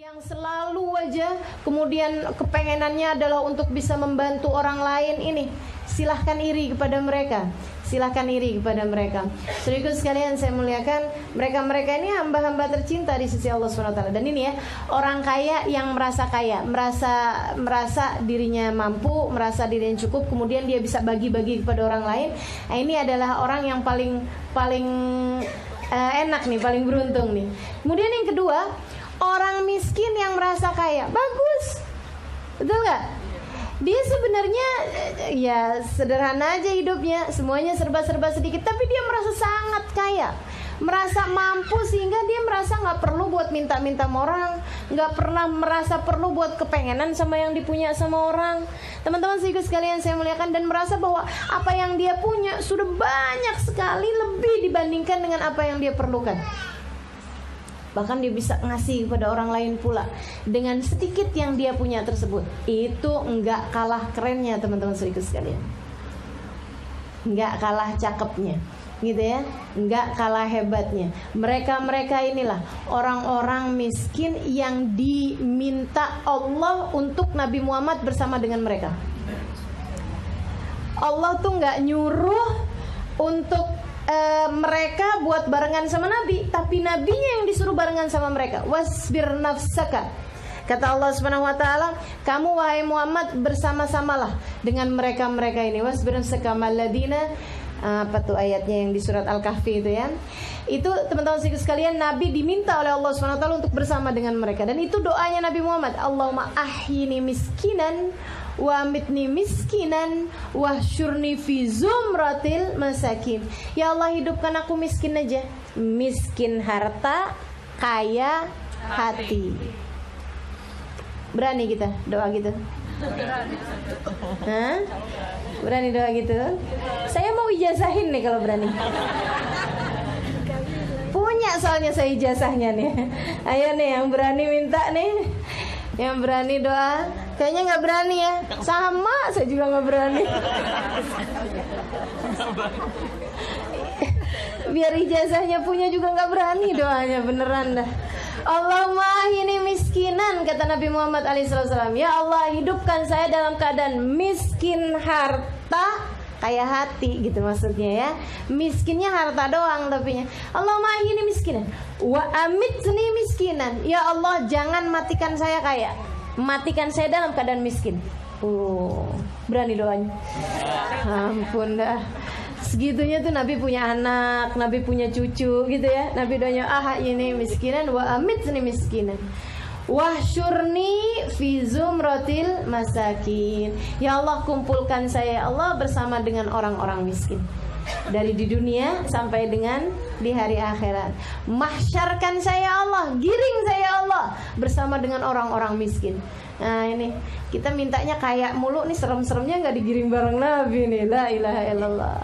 yang selalu aja kemudian kepengenannya adalah untuk bisa membantu orang lain ini. Silahkan iri kepada mereka. Silahkan iri kepada mereka. Saudaraku sekalian saya muliakan mereka-mereka ini hamba-hamba tercinta di sisi Allah SWT dan ini ya orang kaya yang merasa kaya merasa merasa dirinya mampu merasa dirinya cukup kemudian dia bisa bagi-bagi kepada orang lain. Nah, ini adalah orang yang paling paling uh, enak nih paling beruntung nih. Kemudian yang kedua orang miskin yang merasa kaya. Bagus. Betul nggak? Dia sebenarnya ya sederhana aja hidupnya. Semuanya serba-serba sedikit. Tapi dia merasa sangat kaya. Merasa mampu sehingga dia merasa nggak perlu buat minta-minta orang. Nggak pernah merasa perlu buat kepengenan sama yang dipunya sama orang. Teman-teman sih sekalian saya muliakan dan merasa bahwa apa yang dia punya sudah banyak sekali lebih dibandingkan dengan apa yang dia perlukan bahkan dia bisa ngasih kepada orang lain pula dengan sedikit yang dia punya tersebut. Itu enggak kalah kerennya teman-teman sedikit sekalian. Enggak kalah cakepnya gitu ya. Enggak kalah hebatnya. Mereka-mereka inilah orang-orang miskin yang diminta Allah untuk Nabi Muhammad bersama dengan mereka. Allah tuh nggak nyuruh untuk uh, mereka buat barengan sama Nabi, tapi nabinya yang disuruh barengan sama mereka. Wasbir nafsaka. Kata Allah Subhanahu wa taala, "Kamu wahai Muhammad bersama-samalah dengan mereka-mereka ini." Wasbir nafsaka maladina apa tuh ayatnya yang di surat Al-Kahfi itu ya. Itu teman-teman sekalian Nabi diminta oleh Allah taala untuk bersama dengan mereka dan itu doanya Nabi Muhammad, Allahumma ahyini miskinan wa mitni miskinan wa syurni fi zumratil masakin. Ya Allah hidupkan aku miskin aja. Miskin harta, kaya hati. Berani kita doa gitu? Hah? Berani doa gitu? Saya mau ijazahin nih kalau berani. Punya soalnya saya ijazahnya nih. Ayo nih yang berani minta nih. Yang berani doa Kayaknya nggak berani ya Sama saya juga nggak berani Biar ijazahnya punya juga nggak berani doanya Beneran dah Allahumma ini miskinan kata Nabi Muhammad alaihissalam. Ya Allah hidupkan saya dalam keadaan miskin harta kayak hati gitu maksudnya ya. Miskinnya harta doang tapi Allah ini miskinan. Wa amit ini miskinan. Ya Allah jangan matikan saya kaya. Matikan saya dalam keadaan miskin. Uh berani doanya. Ampun dah segitunya tuh Nabi punya anak, Nabi punya cucu gitu ya. Nabi doanya ah ini miskinan wa amit ini miskinan. Wahsyurni fi zumratil masakin. Ya Allah kumpulkan saya ya Allah bersama dengan orang-orang miskin. Dari di dunia sampai dengan di hari akhirat. Mahsyarkan saya ya Allah, giring saya ya Allah bersama dengan orang-orang miskin. Nah ini kita mintanya kayak mulu nih serem-seremnya nggak digiring bareng Nabi nih. La ilaha illallah.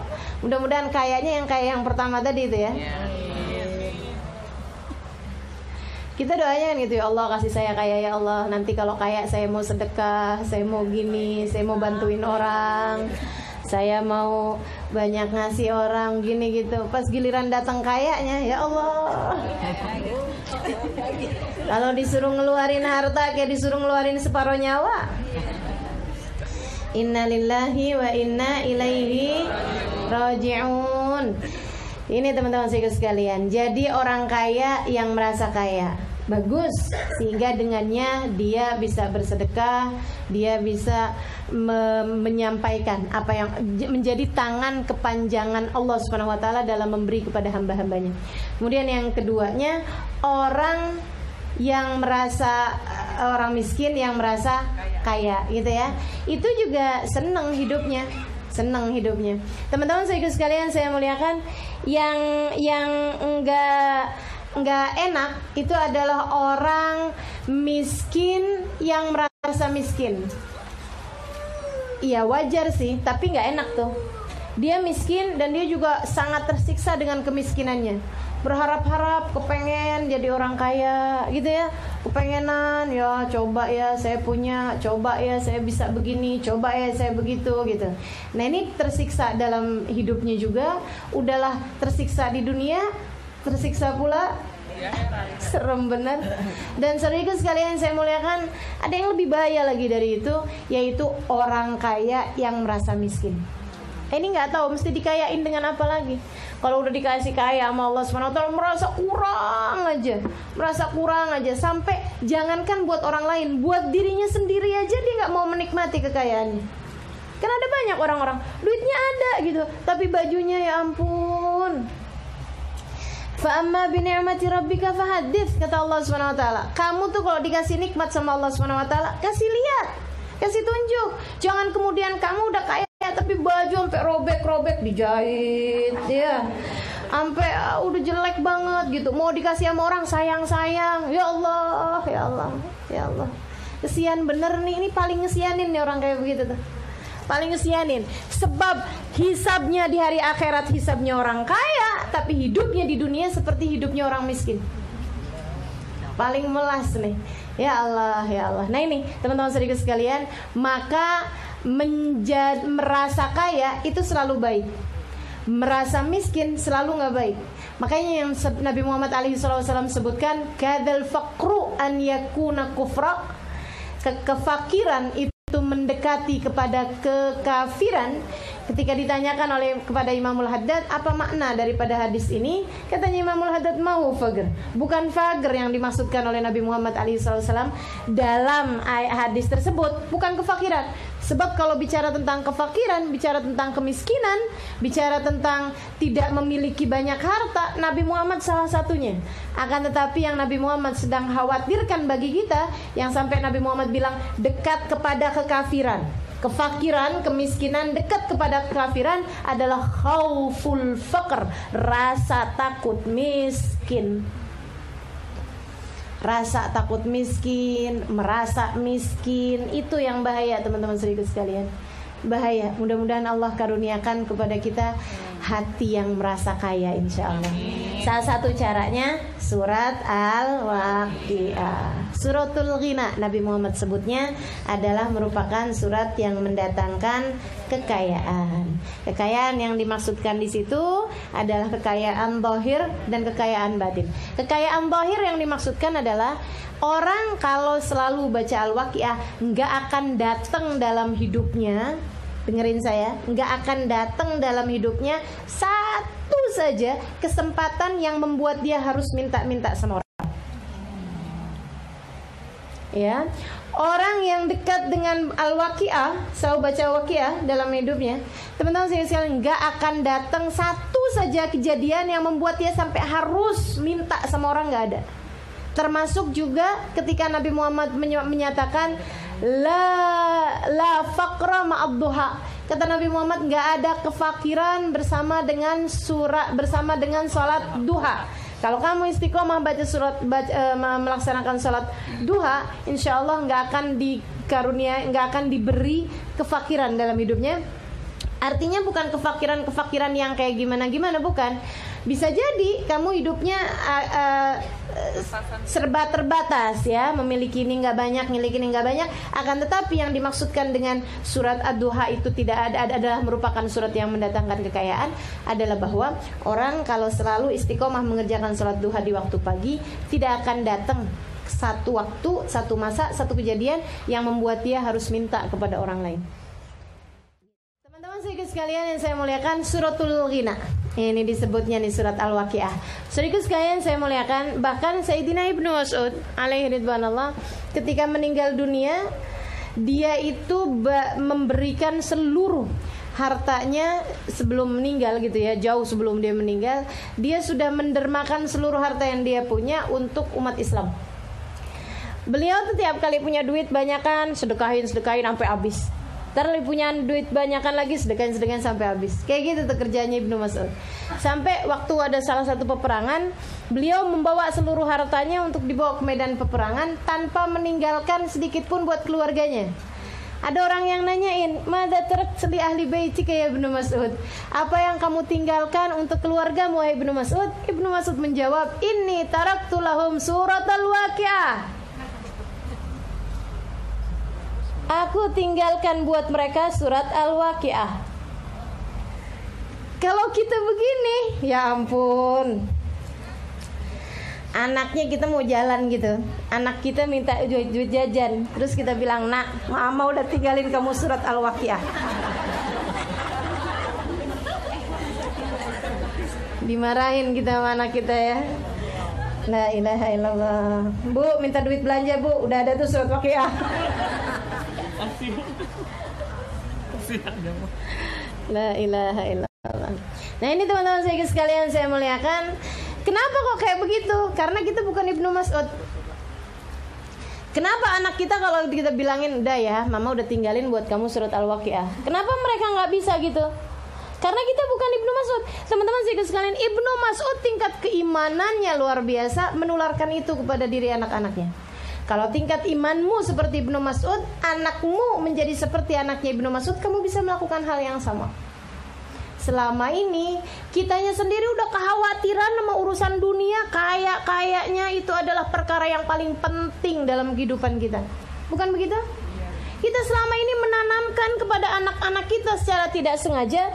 Mudah-mudahan kayaknya yang kayak yang pertama tadi itu ya. Yeah. Kita doanya kan gitu ya Allah kasih saya kaya ya Allah. Nanti kalau kaya saya mau sedekah, saya mau gini, saya mau bantuin orang. Saya mau banyak ngasih orang gini gitu. Pas giliran datang kayaknya ya Allah. Kalau disuruh ngeluarin harta kayak disuruh ngeluarin separuh nyawa. Innalillahi wa inna ilaihi raji'un. Ini teman-teman saya sekalian. Jadi orang kaya yang merasa kaya bagus sehingga dengannya dia bisa bersedekah, dia bisa me menyampaikan apa yang menjadi tangan kepanjangan Allah Subhanahu wa taala dalam memberi kepada hamba-hambanya. Kemudian yang keduanya orang yang merasa orang miskin yang merasa kaya gitu ya. Itu juga senang hidupnya senang hidupnya. Teman-teman saya sekalian saya muliakan yang yang enggak nggak enak itu adalah orang miskin yang merasa miskin. Iya wajar sih, tapi nggak enak tuh. Dia miskin dan dia juga sangat tersiksa dengan kemiskinannya. Berharap-harap, kepengen jadi orang kaya, gitu ya. Kepengenan, ya coba ya saya punya, coba ya saya bisa begini, coba ya saya begitu, gitu. Nah ini tersiksa dalam hidupnya juga. Udahlah tersiksa di dunia, tersiksa pula Serem benar. Dan saudara sekalian saya muliakan, ada yang lebih bahaya lagi dari itu, yaitu orang kaya yang merasa miskin. Ini nggak tahu mesti dikayain dengan apa lagi. Kalau udah dikasih kaya sama Allah SWT merasa kurang aja, merasa kurang aja sampai jangankan buat orang lain, buat dirinya sendiri aja dia nggak mau menikmati kekayaannya. Karena ada banyak orang-orang duitnya ada gitu, tapi bajunya ya ampun. Fa'amma bini'mati rabbika fahadith kata Allah taala. Kamu tuh kalau dikasih nikmat sama Allah taala, kasih lihat, kasih tunjuk. Jangan kemudian kamu udah kaya Ya, tapi baju sampai robek-robek dijahit ya sampai uh, udah jelek banget gitu. Mau dikasih sama orang sayang-sayang. Ya Allah ya Allah ya Allah. Kesian bener nih ini paling ngesianin nih orang kayak begitu tuh. Paling ngesianin. Sebab hisabnya di hari akhirat hisabnya orang kaya tapi hidupnya di dunia seperti hidupnya orang miskin. Paling melas nih. Ya Allah ya Allah. Nah ini teman-teman sedikit sekalian maka menjadi merasa kaya itu selalu baik. Merasa miskin selalu nggak baik. Makanya yang Nabi Muhammad SAW sebutkan kadal fakru an yakuna kufra. Ke kefakiran itu mendekati kepada kekafiran. Ketika ditanyakan oleh kepada Imamul Haddad apa makna daripada hadis ini? Katanya Imamul Haddad mau fager. Bukan fager yang dimaksudkan oleh Nabi Muhammad SAW dalam hadis tersebut. Bukan kefakiran Sebab kalau bicara tentang kefakiran, bicara tentang kemiskinan, bicara tentang tidak memiliki banyak harta, Nabi Muhammad salah satunya. Akan tetapi yang Nabi Muhammad sedang khawatirkan bagi kita, yang sampai Nabi Muhammad bilang dekat kepada kekafiran. Kefakiran, kemiskinan dekat kepada kekafiran adalah khauful faqr, rasa takut miskin rasa takut miskin, merasa miskin, itu yang bahaya teman-teman serius sekalian. Bahaya. Mudah-mudahan Allah karuniakan kepada kita hati yang merasa kaya insya Allah. Salah satu caranya surat Al-Waqiah. Suratul Ghina Nabi Muhammad sebutnya adalah merupakan surat yang mendatangkan kekayaan. Kekayaan yang dimaksudkan di situ adalah kekayaan bohir dan kekayaan batin. Kekayaan bohir yang dimaksudkan adalah orang kalau selalu baca Al-Waqiah nggak akan datang dalam hidupnya dengerin saya, nggak akan datang dalam hidupnya satu saja kesempatan yang membuat dia harus minta-minta sama orang. Ya, orang yang dekat dengan al-waqiah, selalu baca waqiah dalam hidupnya, teman-teman saya sekalian nggak akan datang satu saja kejadian yang membuat dia sampai harus minta sama orang nggak ada. Termasuk juga ketika Nabi Muhammad menyatakan la la faqra ma'adduha kata Nabi Muhammad nggak ada kefakiran bersama dengan surat bersama dengan sholat duha kalau kamu istiqomah baca surat baca, e, melaksanakan sholat duha insya Allah nggak akan dikarunia nggak akan diberi kefakiran dalam hidupnya Artinya bukan kefakiran-kefakiran yang kayak gimana-gimana bukan. Bisa jadi kamu hidupnya uh, uh, serba terbatas ya, memiliki ini nggak banyak, memiliki ini nggak banyak. Akan tetapi yang dimaksudkan dengan surat ad-duha itu tidak ada, adalah merupakan surat yang mendatangkan kekayaan adalah bahwa orang kalau selalu istiqomah mengerjakan sholat duha di waktu pagi tidak akan datang satu waktu, satu masa, satu kejadian yang membuat dia harus minta kepada orang lain. Teman-teman sedikit sekalian yang saya muliakan suratul ghina. Ini disebutnya di surat Al-Waqiah. Sedikit sekalian saya muliakan bahkan Sayyidina Ibnu Mas'ud alaihi ridwanallah ketika meninggal dunia dia itu memberikan seluruh hartanya sebelum meninggal gitu ya jauh sebelum dia meninggal dia sudah mendermakan seluruh harta yang dia punya untuk umat Islam beliau tuh tiap kali punya duit banyak kan sedekahin sedekahin sampai habis Ntar punya duit banyakan lagi sedekahin-sedekahin sampai habis. Kayak gitu tuh kerjanya Ibnu Mas'ud. Sampai waktu ada salah satu peperangan, beliau membawa seluruh hartanya untuk dibawa ke medan peperangan tanpa meninggalkan sedikit pun buat keluarganya. Ada orang yang nanyain, "Mada terak seli ahli baiti kayak Ibnu Mas'ud?" Apa yang kamu tinggalkan untuk keluarga wahai Ibnu Mas'ud? Ibnu Mas'ud menjawab, "Ini taraktu lahum surat al-waqiah." Aku tinggalkan buat mereka surat Al-Waqiah. Kalau kita begini, ya ampun. anaknya kita mau jalan gitu. Anak kita minta duit, jajan. Terus kita bilang nak mama udah tinggalin kamu surat al-waqiah. Dimarahin kita sama anak kita ya. La ilaha illallah. Bu minta duit belanja bu. Udah ada tuh surat waqiah La ilaha illallah Nah ini teman-teman saya sekalian saya muliakan Kenapa kok kayak begitu? Karena kita bukan Ibnu Mas'ud. Kenapa anak kita kalau kita bilangin udah ya, mama udah tinggalin buat kamu surat Al-Waqiah. Kenapa mereka nggak bisa gitu? Karena kita bukan Ibnu Mas'ud. Teman-teman sih sekalian, Ibnu Mas'ud tingkat keimanannya luar biasa menularkan itu kepada diri anak-anaknya. Kalau tingkat imanmu seperti Ibnu Mas'ud, anakmu menjadi seperti anaknya Ibnu Mas'ud, kamu bisa melakukan hal yang sama. Selama ini kitanya sendiri udah kekhawatiran sama urusan dunia kayak kayaknya itu adalah perkara yang paling penting dalam kehidupan kita. Bukan begitu? Kita selama ini menanamkan kepada anak-anak kita secara tidak sengaja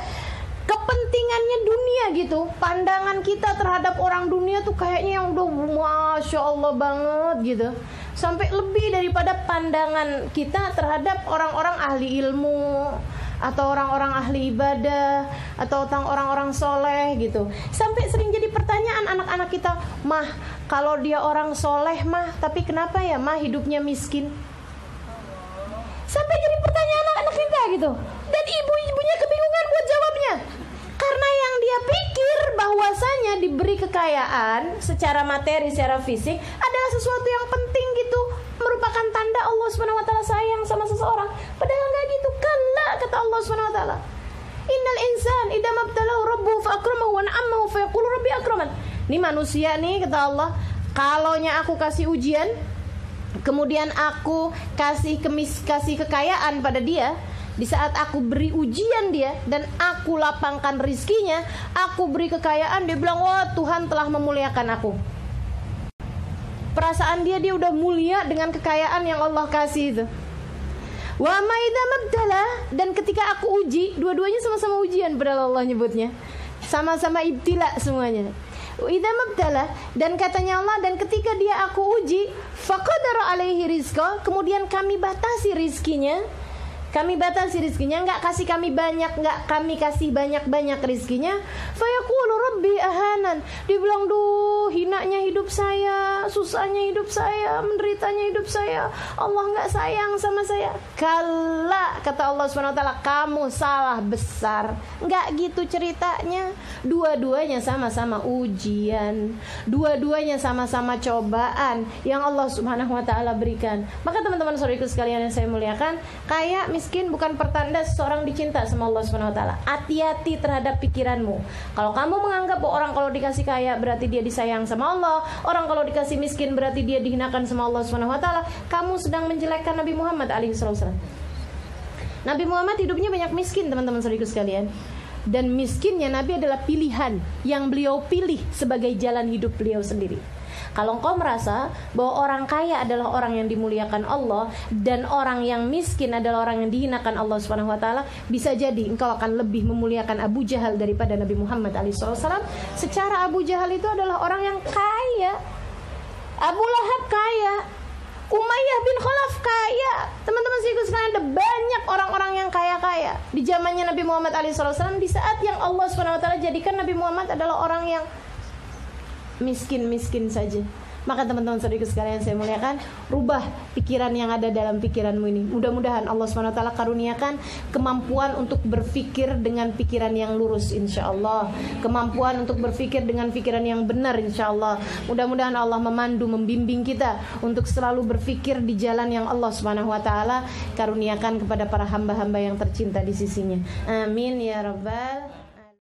kepentingannya dunia gitu. Pandangan kita terhadap orang dunia tuh kayaknya yang udah masya Allah banget gitu sampai lebih daripada pandangan kita terhadap orang-orang ahli ilmu atau orang-orang ahli ibadah atau tentang orang-orang soleh gitu. Sampai sering jadi pertanyaan anak-anak kita mah kalau dia orang soleh mah tapi kenapa ya mah hidupnya miskin? Sampai jadi pertanyaan anak-anak kita gitu. Dan ibu-ibunya kebingungan buat jawabnya. Karena yang dia pikir bahwasanya diberi kekayaan secara materi secara fisik adalah sesuatu yang penting gitu. Merupakan tanda Allah Subhanahu wa taala sayang sama seseorang. Padahal nggak gitu. Kala kata Allah Subhanahu wa taala. Innal insan idza mabtalahu rabbuhu fa akramahu wa na'amahu fa yaqulu rabbi akraman. Ini manusia nih kata Allah, kalaunya aku kasih ujian, kemudian aku kasih kemis kasih kekayaan pada dia, di saat aku beri ujian dia dan aku lapangkan rizkinya, aku beri kekayaan, dia bilang, wah Tuhan telah memuliakan aku. Perasaan dia dia udah mulia dengan kekayaan yang Allah kasih itu. Wa maida mabdala dan ketika aku uji, dua-duanya sama-sama ujian padahal Allah nyebutnya. Sama-sama ibtila semuanya. Ida mabdala dan katanya Allah dan ketika dia aku uji, faqadara alaihi rizqa, kemudian kami batasi rizkinya kami batasi rizkinya nggak kasih kami banyak nggak kami kasih banyak banyak rizkinya. Fayaqulu rabbi ahanan. Dia bilang duh hinanya hidup saya susahnya hidup saya menderitanya hidup saya. Allah nggak sayang sama saya. Kala kata Allah swt kamu salah besar. Nggak gitu ceritanya. Dua-duanya sama-sama ujian. Dua-duanya sama-sama cobaan yang Allah subhanahu wa taala berikan. Maka teman-teman saudariku sekalian yang saya muliakan kayak miskin bukan pertanda seseorang dicinta sama Allah Subhanahu wa taala. Hati-hati terhadap pikiranmu. Kalau kamu menganggap bahwa orang kalau dikasih kaya berarti dia disayang sama Allah, orang kalau dikasih miskin berarti dia dihinakan sama Allah Subhanahu wa taala, kamu sedang menjelekkan Nabi Muhammad alaihi wasallam. Nabi Muhammad hidupnya banyak miskin, teman-teman saudaraku sekalian. Dan miskinnya Nabi adalah pilihan yang beliau pilih sebagai jalan hidup beliau sendiri. Kalau engkau merasa bahwa orang kaya adalah orang yang dimuliakan Allah dan orang yang miskin adalah orang yang dihinakan Allah Subhanahu wa taala, bisa jadi engkau akan lebih memuliakan Abu Jahal daripada Nabi Muhammad alaihissalam. Secara Abu Jahal itu adalah orang yang kaya. Abu Lahab kaya, Umayyah bin Khalaf kaya. Teman-teman sih sekalian ada banyak orang-orang yang kaya-kaya di zamannya Nabi Muhammad alaihissalam di saat yang Allah taala jadikan Nabi Muhammad adalah orang yang miskin-miskin saja. Maka teman-teman saudariku sekalian saya muliakan, rubah pikiran yang ada dalam pikiranmu ini. Mudah-mudahan Allah SWT karuniakan kemampuan untuk berpikir dengan pikiran yang lurus insya Allah. Kemampuan untuk berpikir dengan pikiran yang benar insya Allah. Mudah-mudahan Allah memandu, membimbing kita untuk selalu berpikir di jalan yang Allah SWT karuniakan kepada para hamba-hamba yang tercinta di sisinya. Amin ya Rabbal